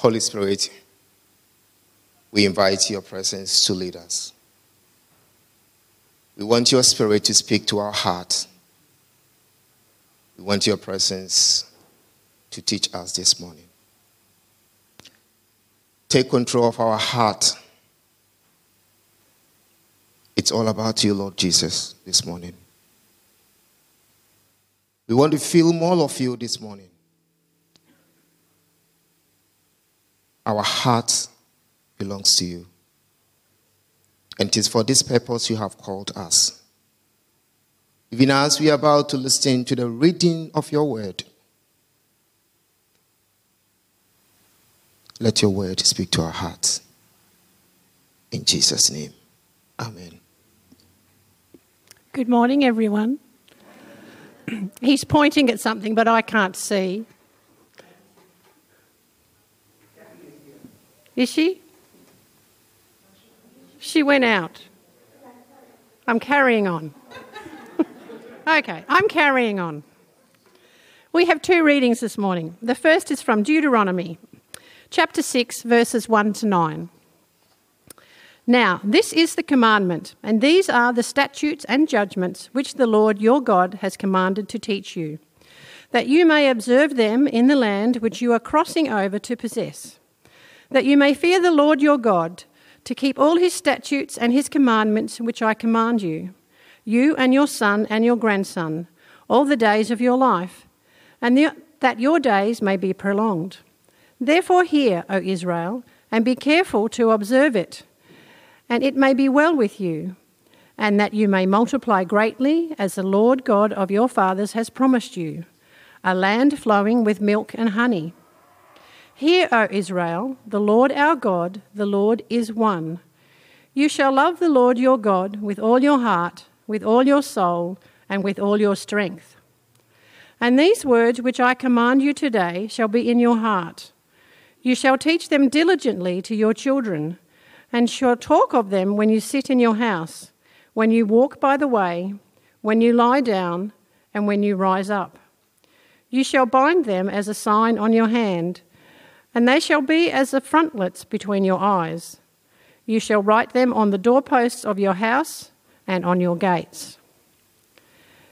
Holy Spirit, we invite your presence to lead us. We want your spirit to speak to our heart. We want your presence to teach us this morning. Take control of our heart. It's all about you, Lord Jesus, this morning. We want to feel more of you this morning. Our heart belongs to you. And it is for this purpose you have called us. Even as we are about to listen to the reading of your word, let your word speak to our hearts. In Jesus' name, amen. Good morning, everyone. He's pointing at something, but I can't see. Is she? She went out. I'm carrying on. okay, I'm carrying on. We have two readings this morning. The first is from Deuteronomy, chapter 6, verses 1 to 9. Now, this is the commandment, and these are the statutes and judgments which the Lord your God has commanded to teach you, that you may observe them in the land which you are crossing over to possess, that you may fear the Lord your God to keep all his statutes and his commandments which I command you, you and your son and your grandson, all the days of your life, and the, that your days may be prolonged. Therefore, hear, O Israel, and be careful to observe it, and it may be well with you, and that you may multiply greatly, as the Lord God of your fathers has promised you, a land flowing with milk and honey Hear, O Israel, the Lord our God, the Lord is one. You shall love the Lord your God with all your heart, with all your soul, and with all your strength. And these words which I command you today shall be in your heart. You shall teach them diligently to your children, and shall talk of them when you sit in your house, when you walk by the way, when you lie down, and when you rise up. You shall bind them as a sign on your hand and they shall be as the frontlets between your eyes. You shall write them on the doorposts of your house and on your gates.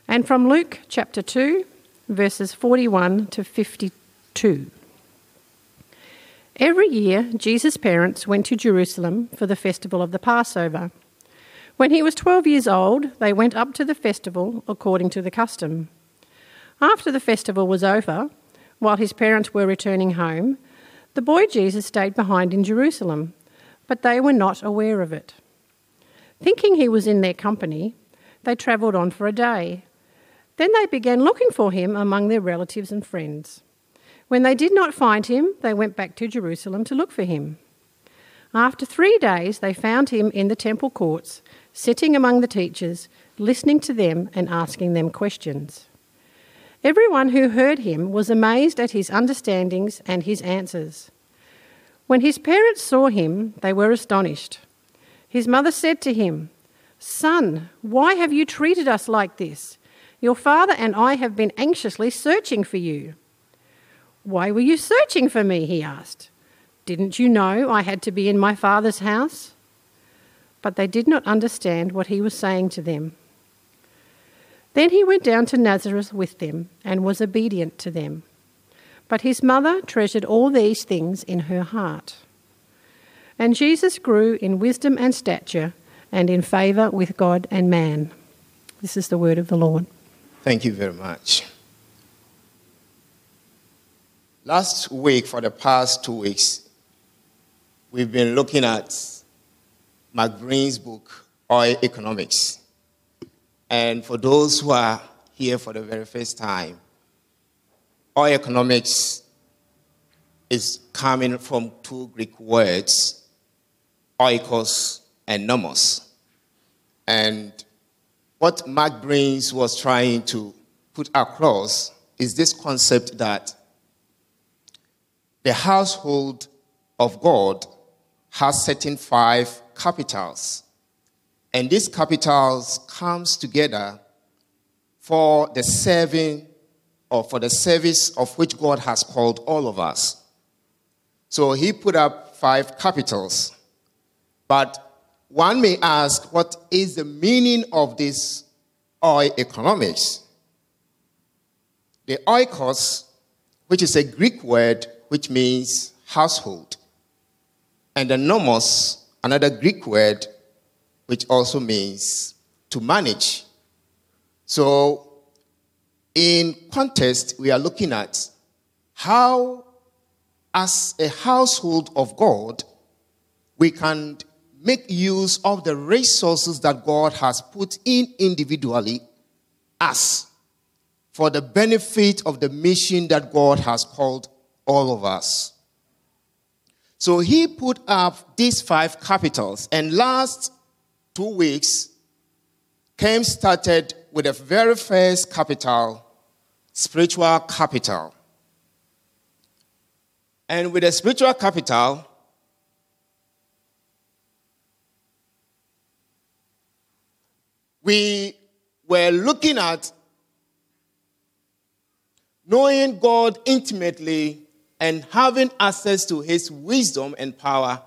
And from Luke chapter 2, verses 41 to 52. Every year, Jesus' parents went to Jerusalem for the festival of the Passover. When he was 12 years old, they went up to the festival according to the custom. After the festival was over, while his parents were returning home, the boy Jesus stayed behind in Jerusalem, but they were not aware of it. Thinking he was in their company, they travelled on for a day. Then they began looking for him among their relatives and friends. When they did not find him, they went back to Jerusalem to look for him. After three days, they found him in the temple courts, sitting among the teachers, listening to them and asking them questions. Everyone who heard him was amazed at his understandings and his answers. When his parents saw him, they were astonished. His mother said to him, Son, why have you treated us like this? Your father and I have been anxiously searching for you. Why were you searching for me? he asked. Didn't you know I had to be in my father's house? But they did not understand what he was saying to them. Then he went down to Nazareth with them and was obedient to them. But his mother treasured all these things in her heart. And Jesus grew in wisdom and stature and in favour with God and man. This is the word of the Lord. Thank you very much. Last week, for the past two weeks, we've been looking at Mark Greene's book, Oikonomics. And for those who are here for the very first time, Oikonomics is coming from two Greek words, oikos and nomos. And what Mark Brings was trying to put across is this concept that the household of God has certain five capitals and these capitals comes together for the serving or for the service of which God has called all of us. So he put up five capitals. But one may ask, what is the meaning of this Oikonomics? The oikos, which is a Greek word which means household, and the nomos, another Greek word which also means to manage. So, in context, we are looking at how, as a household of God, we can make use of the resources that God has put in individually us for the benefit of the mission that God has called all of us. So he put up these five capitals, and last two weeks came started with the very first capital, spiritual capital. And with the spiritual capital, we were looking at knowing God intimately and having access to his wisdom and power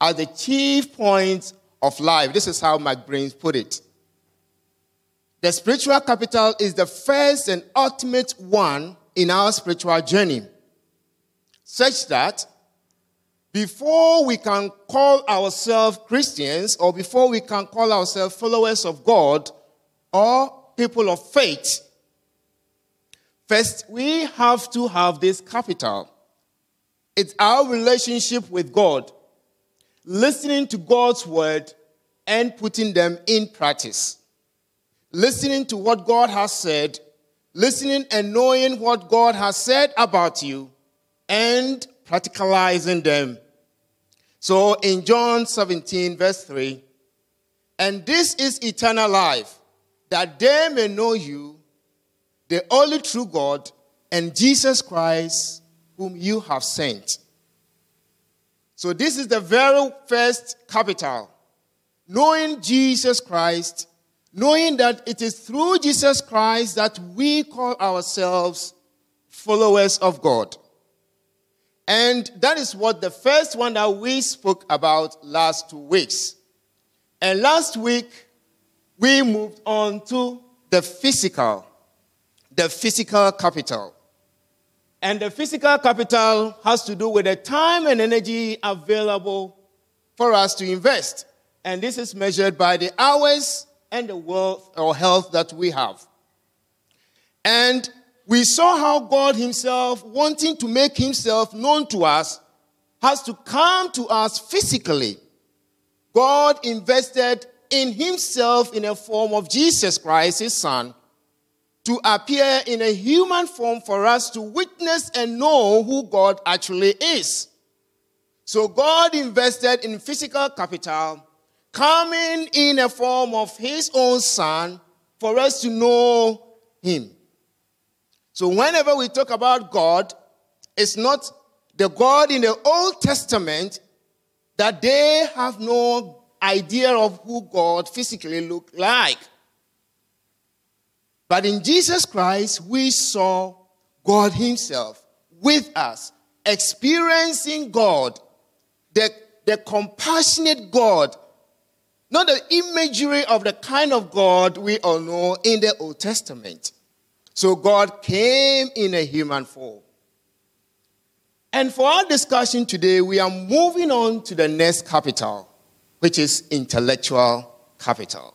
are the chief points of life. This is how McBrains put it. The spiritual capital is the first and ultimate one in our spiritual journey, such that before we can call ourselves Christians or before we can call ourselves followers of God or people of faith, first we have to have this capital. It's our relationship with God, listening to God's word and putting them in practice. Listening to what God has said, listening and knowing what God has said about you, and practicalizing them. So in John 17, verse 3, and this is eternal life, that they may know you, the only true God, and Jesus Christ, whom you have sent. So this is the very first capital. Knowing Jesus Christ, knowing that it is through Jesus Christ that we call ourselves followers of God. And that is what the first one that we spoke about last two weeks. And last week, we moved on to the physical, the physical capital. And the physical capital has to do with the time and energy available for us to invest. And this is measured by the hours and the wealth or health that we have. And we saw how God Himself, wanting to make Himself known to us, has to come to us physically. God invested in Himself in a form of Jesus Christ, His Son, to appear in a human form for us to witness and know who God actually is. So God invested in physical capital, coming in a form of His own Son for us to know Him. So whenever we talk about God, it's not the God in the Old Testament that they have no idea of who God physically looked like. But in Jesus Christ, we saw God Himself with us, experiencing God, the, the compassionate God, not the imagery of the kind of God we all know in the Old Testament. So God came in a human form. And for our discussion today, we are moving on to the next capital, which is intellectual capital.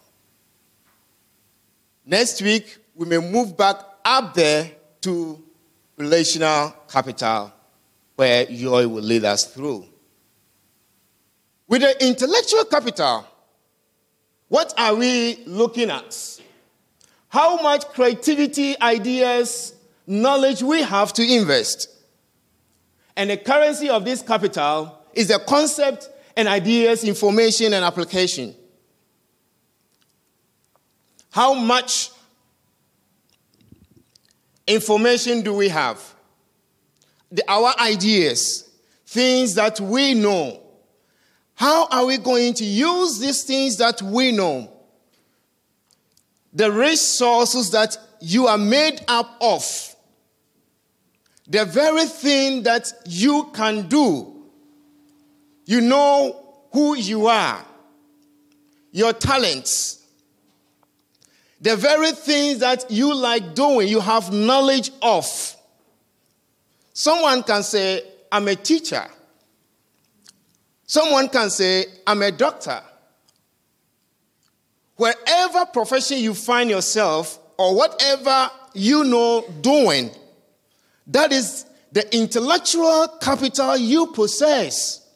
Next week, we may move back up there to relational capital, where Joy will lead us through. With the intellectual capital, what are we looking at? how much creativity, ideas, knowledge we have to invest. And the currency of this capital is the concept and ideas, information, and application. How much information do we have? The, our ideas, things that we know. How are we going to use these things that we know? the resources that you are made up of, the very thing that you can do You know who you are, your talents, the very things that you like doing, you have knowledge of. Someone can say, I'm a teacher. Someone can say, I'm a doctor. Wherever profession you find yourself, or whatever you know doing, that is the intellectual capital you possess.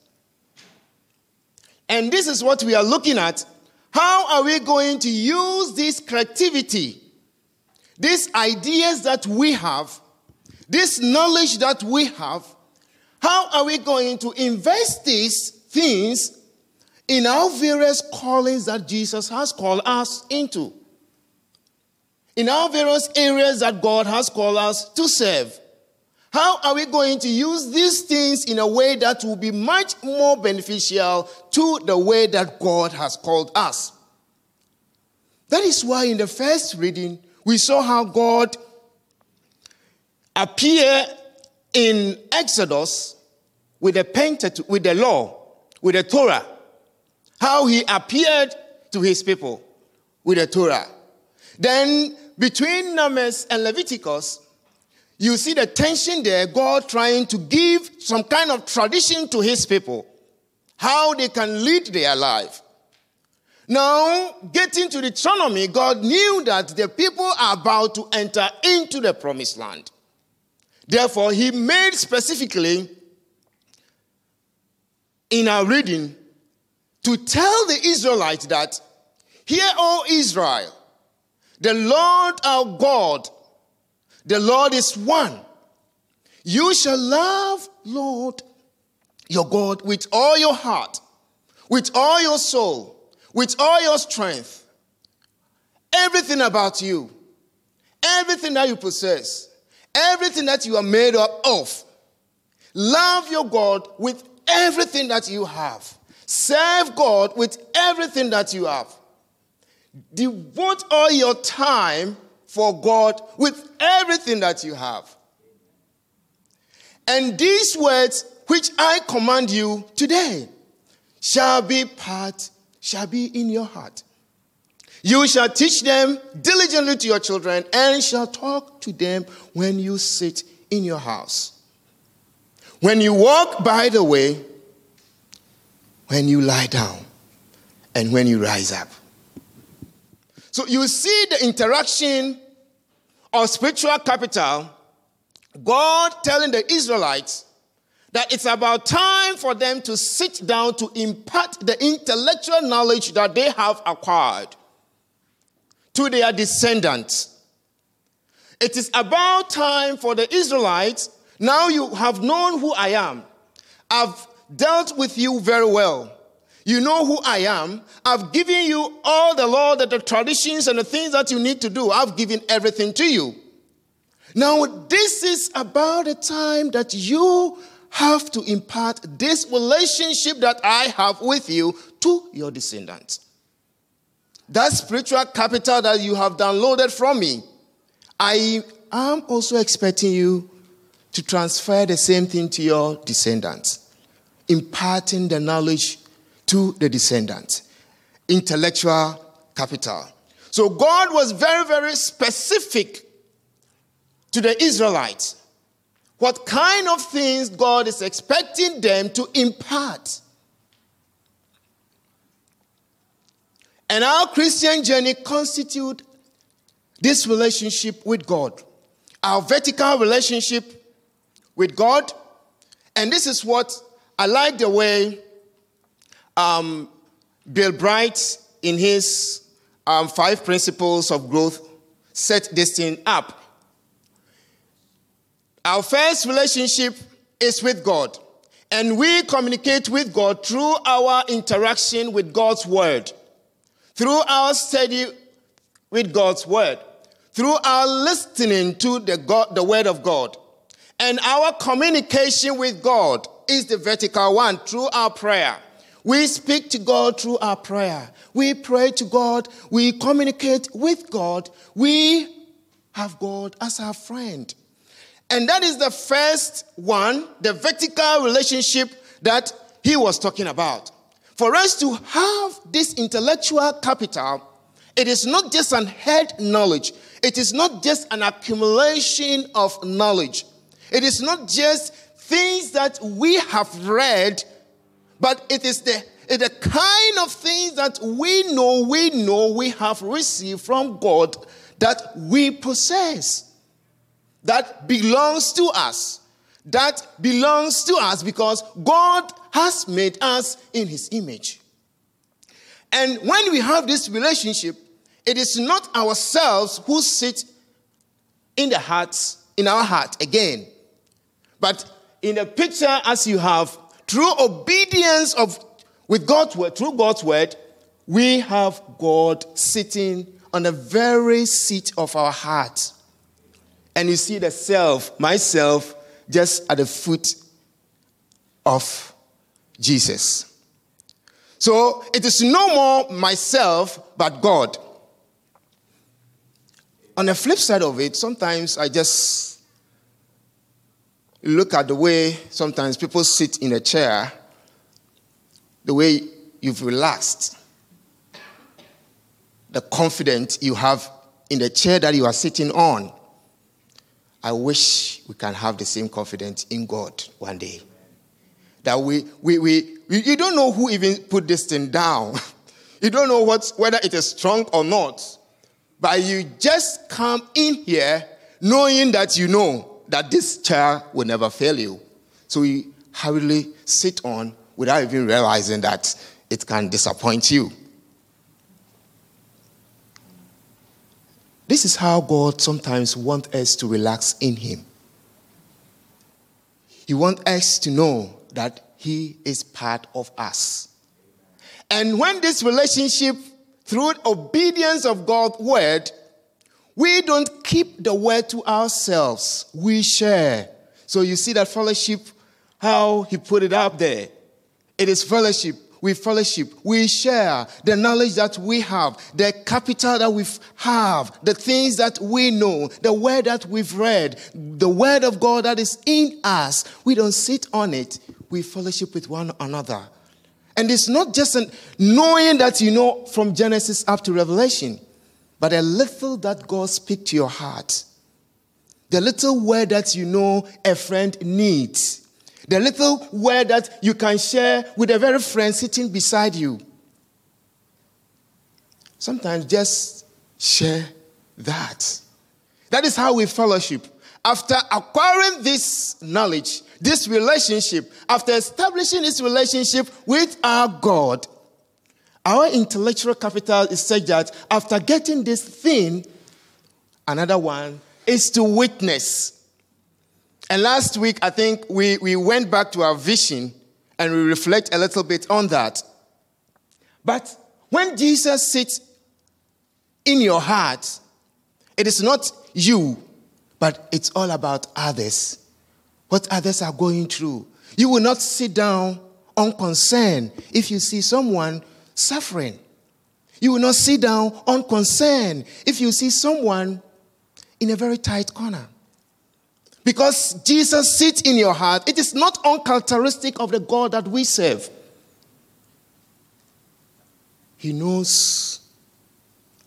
And this is what we are looking at. How are we going to use this creativity, these ideas that we have, this knowledge that we have? How are we going to invest these things in our various callings that Jesus has called us into? In our various areas that God has called us to serve? How are we going to use these things in a way that will be much more beneficial to the way that God has called us? That is why in the first reading, we saw how God appeared in Exodus with the Pentateuch, with the law, with the Torah. How he appeared to his people with the Torah. Then between Numbers and Leviticus, you see the tension there, God trying to give some kind of tradition to his people, how they can lead their life. Now, getting to Deuteronomy, God knew that the people are about to enter into the promised land. Therefore, he made specifically in our reading to tell the Israelites that, Hear, O Israel, the Lord our God the Lord is one. You shall love Lord your God with all your heart, with all your soul, with all your strength. Everything about you, everything that you possess, everything that you are made up of. Love your God with everything that you have. Serve God with everything that you have. Devote all your time for God with everything that you have. And these words which I command you today shall be part, shall be in your heart. You shall teach them diligently to your children and shall talk to them when you sit in your house. When you walk by the way, when you lie down, and when you rise up. So you see the interaction of spiritual capital, God telling the Israelites that it's about time for them to sit down to impart the intellectual knowledge that they have acquired to their descendants. It is about time for the Israelites. Now you have known who I am. I've dealt with you very well. You know who I am. I've given you all the law, the, the traditions, and the things that you need to do. I've given everything to you. Now, this is about the time that you have to impart this relationship that I have with you to your descendants. That spiritual capital that you have downloaded from me, I am also expecting you to transfer the same thing to your descendants, imparting the knowledge to the descendants. Intellectual capital. So God was very, very specific to the Israelites. What kind of things God is expecting them to impart. And our Christian journey constitute this relationship with God. Our vertical relationship with God. And this is what I like the way um, Bill Bright, in his um, five principles of growth, set this thing up. Our first relationship is with God, and we communicate with God through our interaction with God's Word, through our study with God's Word, through our listening to the, God, the Word of God. And our communication with God is the vertical one through our prayer. We speak to God through our prayer. We pray to God. We communicate with God. We have God as our friend. And that is the first one, the vertical relationship that he was talking about. For us to have this intellectual capital, it is not just an head knowledge, it is not just an accumulation of knowledge, it is not just things that we have read, but it is the, the kind of things that we know, we know we have received from God that we possess, that belongs to us. That belongs to us because God has made us in His image. And when we have this relationship, it is not ourselves who sit in the hearts, in our heart again, but in the picture as you have, through obedience of with God's word, through God's word, we have God sitting on the very seat of our heart. And you see the self, myself, just at the foot of Jesus. So it is no more myself, but God. On the flip side of it, sometimes I just look at the way sometimes people sit in a chair, the way you've relaxed, the confidence you have in the chair that you are sitting on. I wish we can have the same confidence in God one day. That we, we, we, we you don't know who even put this thing down. You don't know what, whether it is strong or not. But you just come in here knowing that you know that this chair will never fail you. So you hurriedly sit on without even realizing that it can disappoint you. This is how God sometimes wants us to relax in Him. He wants us to know that He is part of us. And when this relationship, through obedience of God's word, we don't keep the word to ourselves, we share. So you see that fellowship, how He put it up there. It is fellowship we fellowship, we share the knowledge that we have, the capital that we have, the things that we know, the word that we've read, the word of God that is in us. We don't sit on it, we fellowship with one another. And it's not just an knowing that you know from Genesis up to Revelation, but a little that God speaks to your heart. The little word that you know a friend needs the little word that you can share with a very friend sitting beside you. Sometimes just share that. That is how we fellowship. After acquiring this knowledge, this relationship, after establishing this relationship with our God, our intellectual capital is such that after getting this thing, another one is to witness. And last week, I think we, we went back to our vision and we reflect a little bit on that. But when Jesus sits in your heart, it is not you, but it's all about others. What others are going through. You will not sit down unconcerned if you see someone suffering. You will not sit down unconcerned if you see someone in a very tight corner. Because Jesus sits in your heart, it is not uncharacteristic of the God that we serve. He knows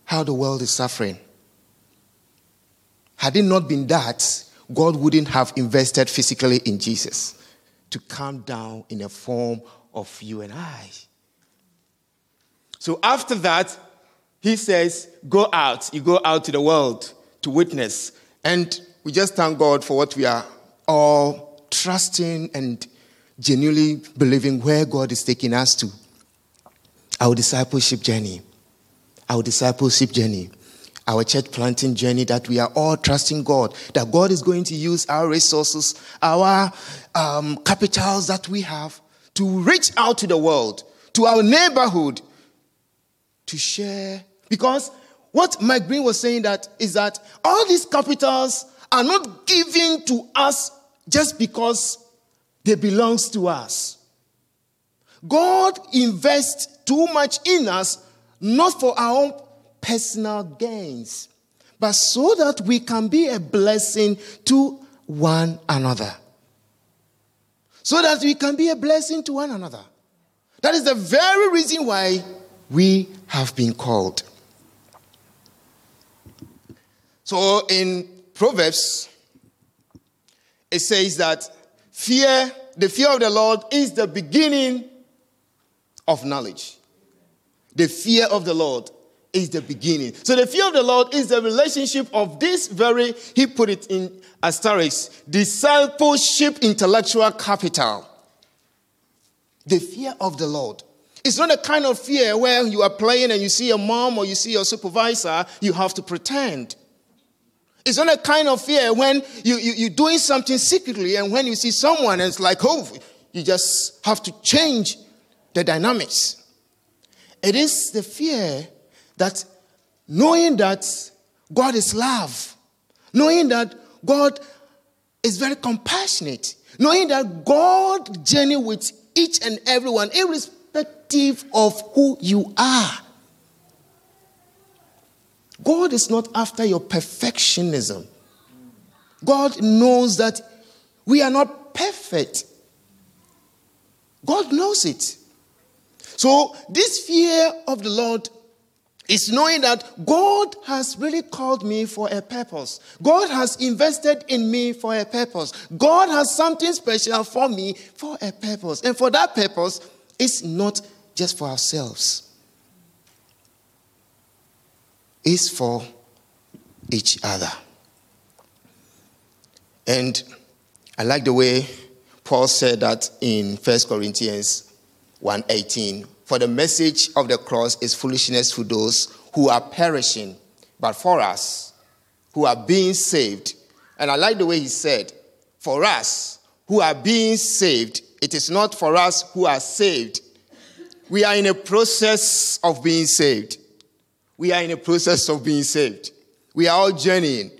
how the world is suffering. Had it not been that, God wouldn't have invested physically in Jesus to come down in a form of you and I. So after that, he says, Go out. You go out to the world to witness. And we just thank God for what we are all trusting and genuinely believing where God is taking us to. Our discipleship journey, our discipleship journey, our church planting journey that we are all trusting God, that God is going to use our resources, our um, capitals that we have to reach out to the world, to our neighborhood, to share. Because what Mike Green was saying that is that all these capitals are not given to us just because they belongs to us. God invests too much in us, not for our own personal gains, but so that we can be a blessing to one another. so that we can be a blessing to one another. That is the very reason why we have been called. So in Proverbs, it says that fear, the fear of the Lord is the beginning of knowledge. The fear of the Lord is the beginning. So the fear of the Lord is the relationship of this very, he put it in asterisk, discipleship intellectual capital. The fear of the Lord. It's not a kind of fear where you are playing and you see your mom or you see your supervisor, you have to pretend. It's not a kind of fear when you, you, you're doing something secretly and when you see someone and it's like, oh, you just have to change the dynamics. It is the fear that knowing that God is love, knowing that God is very compassionate, knowing that God journey with each and everyone, irrespective of who you are. God is not after your perfectionism. God knows that we are not perfect. God knows it. So, this fear of the Lord is knowing that God has really called me for a purpose. God has invested in me for a purpose. God has something special for me for a purpose. And for that purpose, it's not just for ourselves, it's for each other. And I like the way Paul said that in 1 Corinthians 1:18 for the message of the cross is foolishness to those who are perishing, but for us who are being saved. And I like the way he said, for us who are being saved, it is not for us who are saved. We are in a process of being saved. We are in a process of being saved. We are all journeying.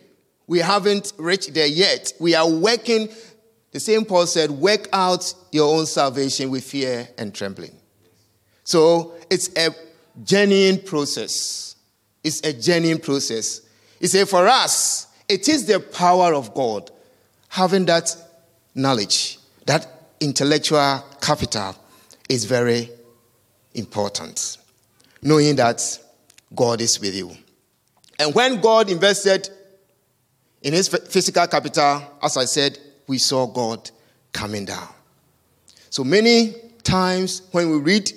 We haven't reached there yet. We are working. The same Paul said, work out your own salvation with fear and trembling. So it's a genuine process. It's a genuine process. He said, for us, it is the power of God having that knowledge, that intellectual capital is very important. Knowing that God is with you. And when God invested in his physical capital, as I said, we saw God coming down. So many times when we read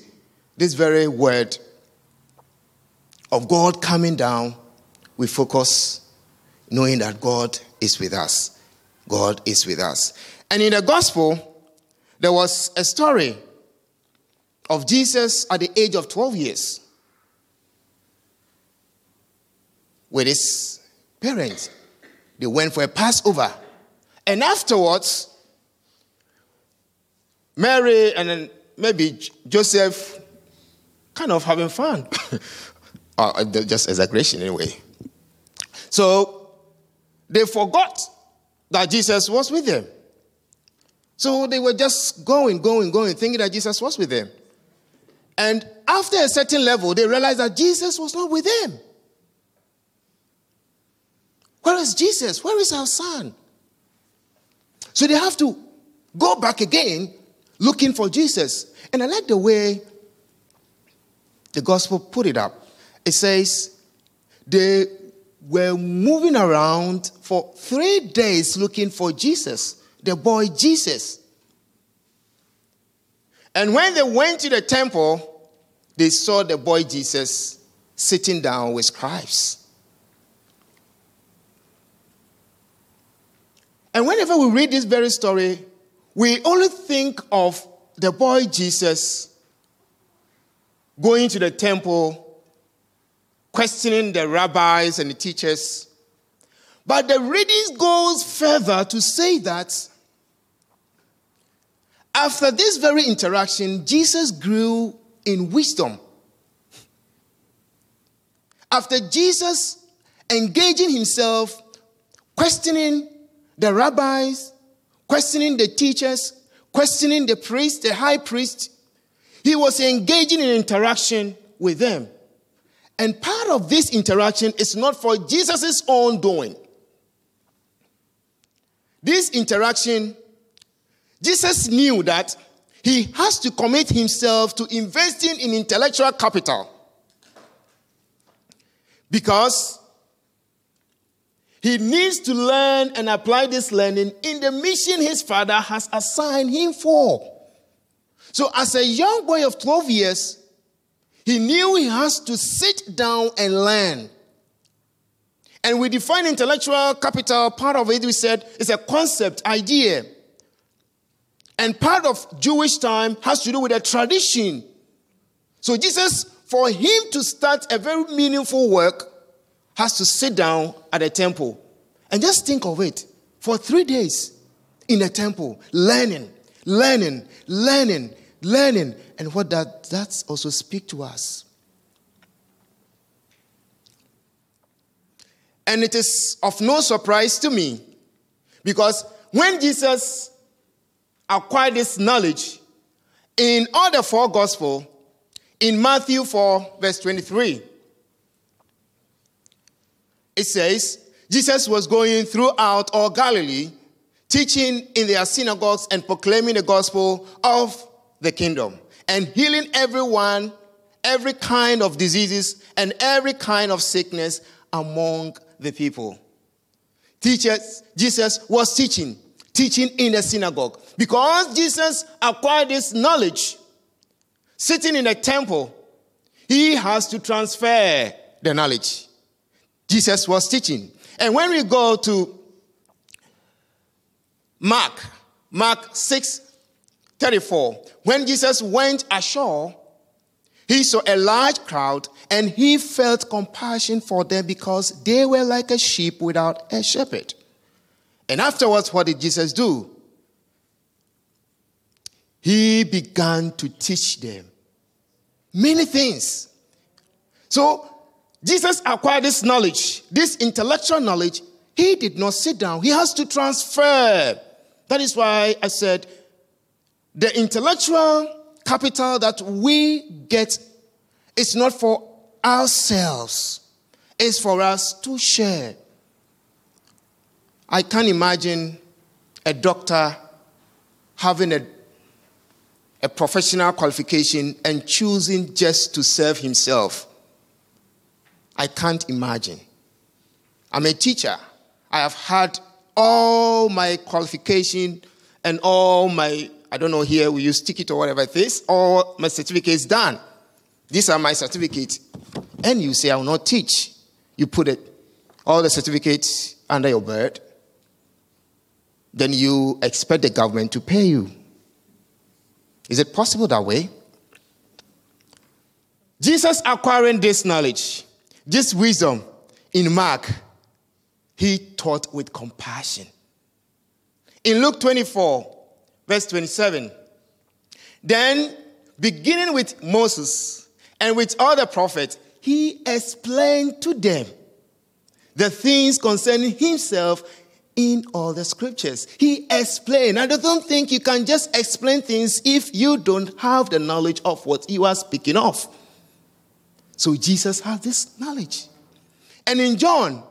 this very word of God coming down, we focus knowing that God is with us. God is with us. And in the gospel, there was a story of Jesus at the age of 12 years with his parents. They went for a Passover. And afterwards, Mary and then maybe Joseph kind of having fun. uh, just exaggeration, anyway. So they forgot that Jesus was with them. So they were just going, going, going, thinking that Jesus was with them. And after a certain level, they realized that Jesus was not with them. Where is Jesus? Where is our son? So they have to go back again looking for Jesus. And I like the way the gospel put it up. It says they were moving around for three days looking for Jesus, the boy Jesus. And when they went to the temple, they saw the boy Jesus sitting down with scribes. And whenever we read this very story, we only think of the boy Jesus going to the temple, questioning the rabbis and the teachers. But the reading goes further to say that after this very interaction, Jesus grew in wisdom. After Jesus engaging himself, questioning the rabbis, questioning the teachers, questioning the priest, the high priest, he was engaging in interaction with them. And part of this interaction is not for Jesus' own doing. This interaction, Jesus knew that he has to commit himself to investing in intellectual capital because he needs to learn and apply this learning in the mission his father has assigned him for. So, as a young boy of 12 years, he knew he has to sit down and learn. And we define intellectual capital, part of it we said is a concept, idea. And part of Jewish time has to do with a tradition. So Jesus, for him to start a very meaningful work, has to sit down at a temple. And just think of it for three days in a temple, learning, learning, learning, learning. And what that also speak to us? And it is of no surprise to me because when Jesus acquire this knowledge in all the four gospel in matthew 4 verse 23 it says jesus was going throughout all galilee teaching in their synagogues and proclaiming the gospel of the kingdom and healing everyone every kind of diseases and every kind of sickness among the people. Teachers jesus was teaching teaching in the synagogue. Because Jesus acquired this knowledge sitting in a temple, he has to transfer the knowledge. Jesus was teaching. And when we go to Mark, Mark 6 34, when Jesus went ashore, he saw a large crowd and he felt compassion for them because they were like a sheep without a shepherd. And afterwards, what did Jesus do? He began to teach them many things. So, Jesus acquired this knowledge, this intellectual knowledge. He did not sit down, he has to transfer. That is why I said the intellectual capital that we get is not for ourselves, it's for us to share. I can't imagine a doctor having a, a professional qualification and choosing just to serve himself. I can't imagine. I'm a teacher. I have had all my qualification and all my, I don't know here, we use ticket or whatever it is, all my certificates done. These are my certificates. And you say, I will not teach. You put it, all the certificates under your bed then you expect the government to pay you. Is it possible that way? Jesus acquiring this knowledge, this wisdom in Mark, he taught with compassion. In Luke 24, verse 27, then beginning with Moses and with all the prophets, he explained to them the things concerning himself in all the scriptures. He explained. I don't think you can just explain things if you don't have the knowledge of what you are speaking of. So Jesus has this knowledge. And in John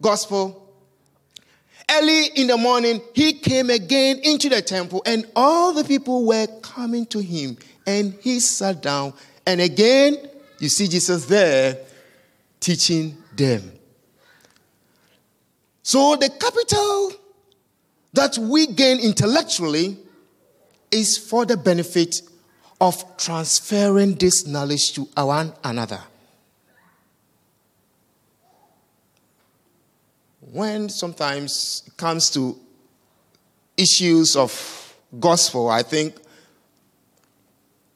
Gospel, early in the morning, he came again into the temple, and all the people were coming to him, and he sat down. And again, you see Jesus there teaching them. So the capital that we gain intellectually is for the benefit of transferring this knowledge to one another. When sometimes it comes to issues of gospel, I think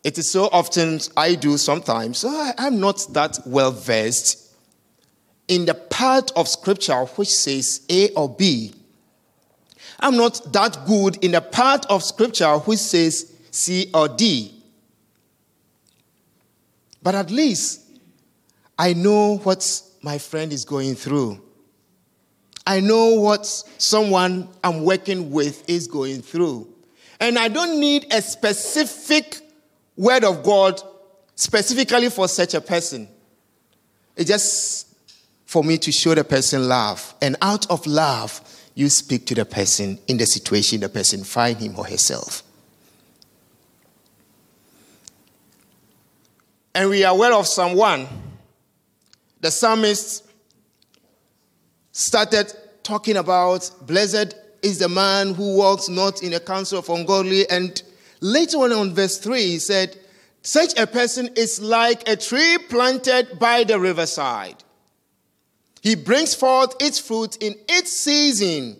it is so often I do sometimes, oh, I'm not that well versed in the part of scripture which says A or B. I'm not that good in the part of scripture which says C or D. But at least I know what my friend is going through. I know what someone I'm working with is going through. And I don't need a specific word of God specifically for such a person. It just for me to show the person love. And out of love, you speak to the person in the situation the person find him or herself. And we are aware of someone. The psalmist started talking about blessed is the man who walks not in the counsel of ungodly. And later on, on verse 3, he said, Such a person is like a tree planted by the riverside. He brings forth its fruit in its season,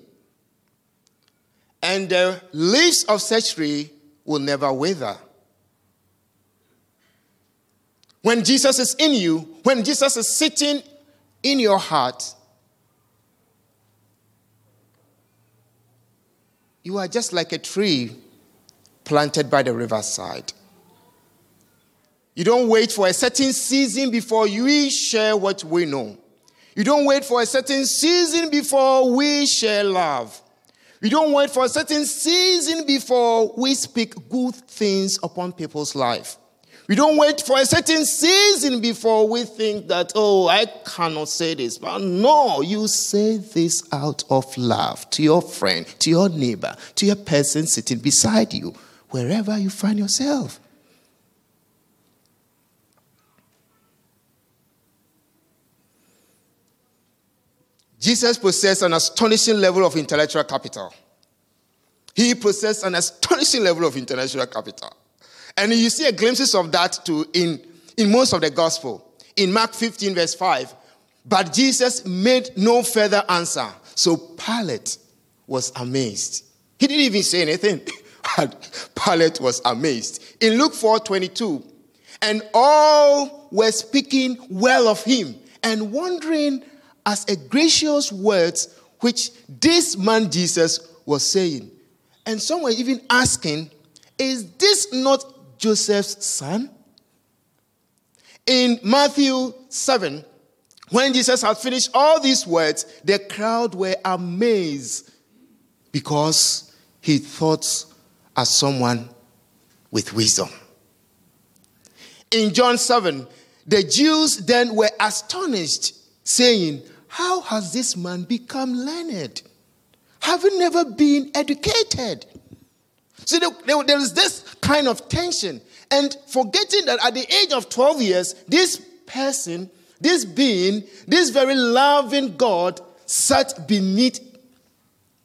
and the leaves of such tree will never wither. When Jesus is in you, when Jesus is sitting in your heart, you are just like a tree planted by the riverside. You don't wait for a certain season before you share what we know. You don't wait for a certain season before we share love. You don't wait for a certain season before we speak good things upon people's life. We don't wait for a certain season before we think that, oh, I cannot say this. But no, you say this out of love to your friend, to your neighbor, to your person sitting beside you, wherever you find yourself. Jesus possessed an astonishing level of intellectual capital. He possessed an astonishing level of intellectual capital. And you see a glimpses of that too in, in most of the gospel. In Mark 15, verse 5. But Jesus made no further answer. So Pilate was amazed. He didn't even say anything. Pilate was amazed. In Luke 4 22, and all were speaking well of him and wondering as a gracious words which this man Jesus was saying. And some were even asking, Is this not Joseph's son? In Matthew 7, when Jesus had finished all these words, the crowd were amazed because he thought as someone with wisdom. In John 7, the Jews then were astonished, saying, How has this man become learned, having never been educated? See, there is this kind of tension and forgetting that at the age of 12 years, this person, this being, this very loving God sat beneath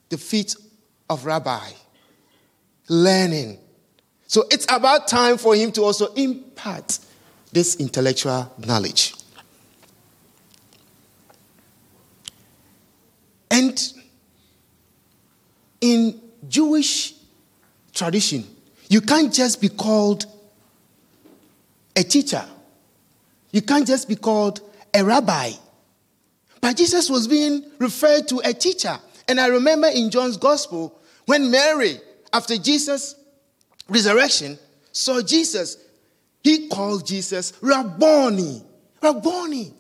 the feet of Rabbi, learning. So it's about time for him to also impart this intellectual knowledge. And in Jewish tradition. You can't just be called a teacher. You can't just be called a rabbi. But Jesus was being referred to a teacher. And I remember in John's gospel, when Mary, after Jesus' resurrection, saw Jesus, he called Jesus Rabboni. Rabboni.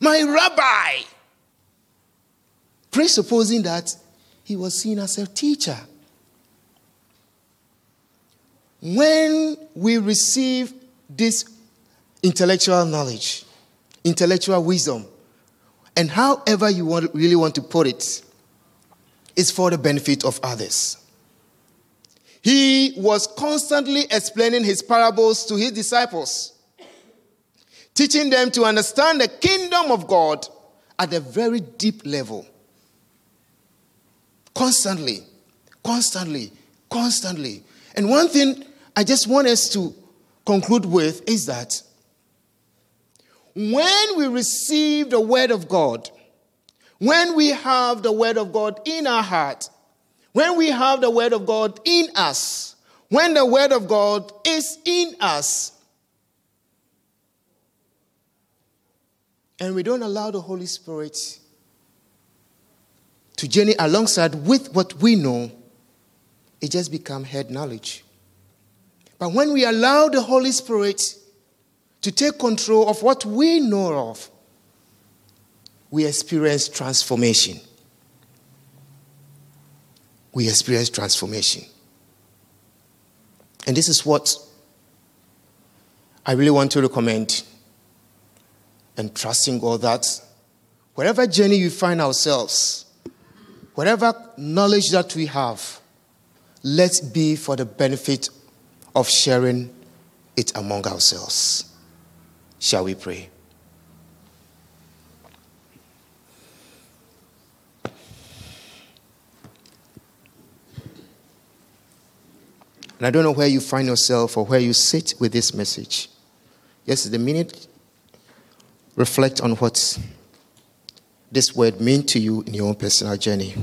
My rabbi. Presupposing that he was seen as a teacher. When we receive this intellectual knowledge, intellectual wisdom, and however you want, really want to put it, is for the benefit of others. He was constantly explaining his parables to his disciples, teaching them to understand the kingdom of God at a very deep level. Constantly, constantly, constantly. And one thing I just want us to conclude with is that when we receive the Word of God, when we have the Word of God in our heart, when we have the Word of God in us, when the Word of God is in us, and we don't allow the Holy Spirit to journey alongside with what we know, it just becomes head knowledge. But when we allow the Holy Spirit to take control of what we know of, we experience transformation. We experience transformation. And this is what I really want to recommend and trusting God that wherever journey you find ourselves, whatever knowledge that we have, let's be for the benefit of sharing it among ourselves. Shall we pray? And I don't know where you find yourself or where you sit with this message. Yes, the minute reflect on what this word mean to you in your own personal journey.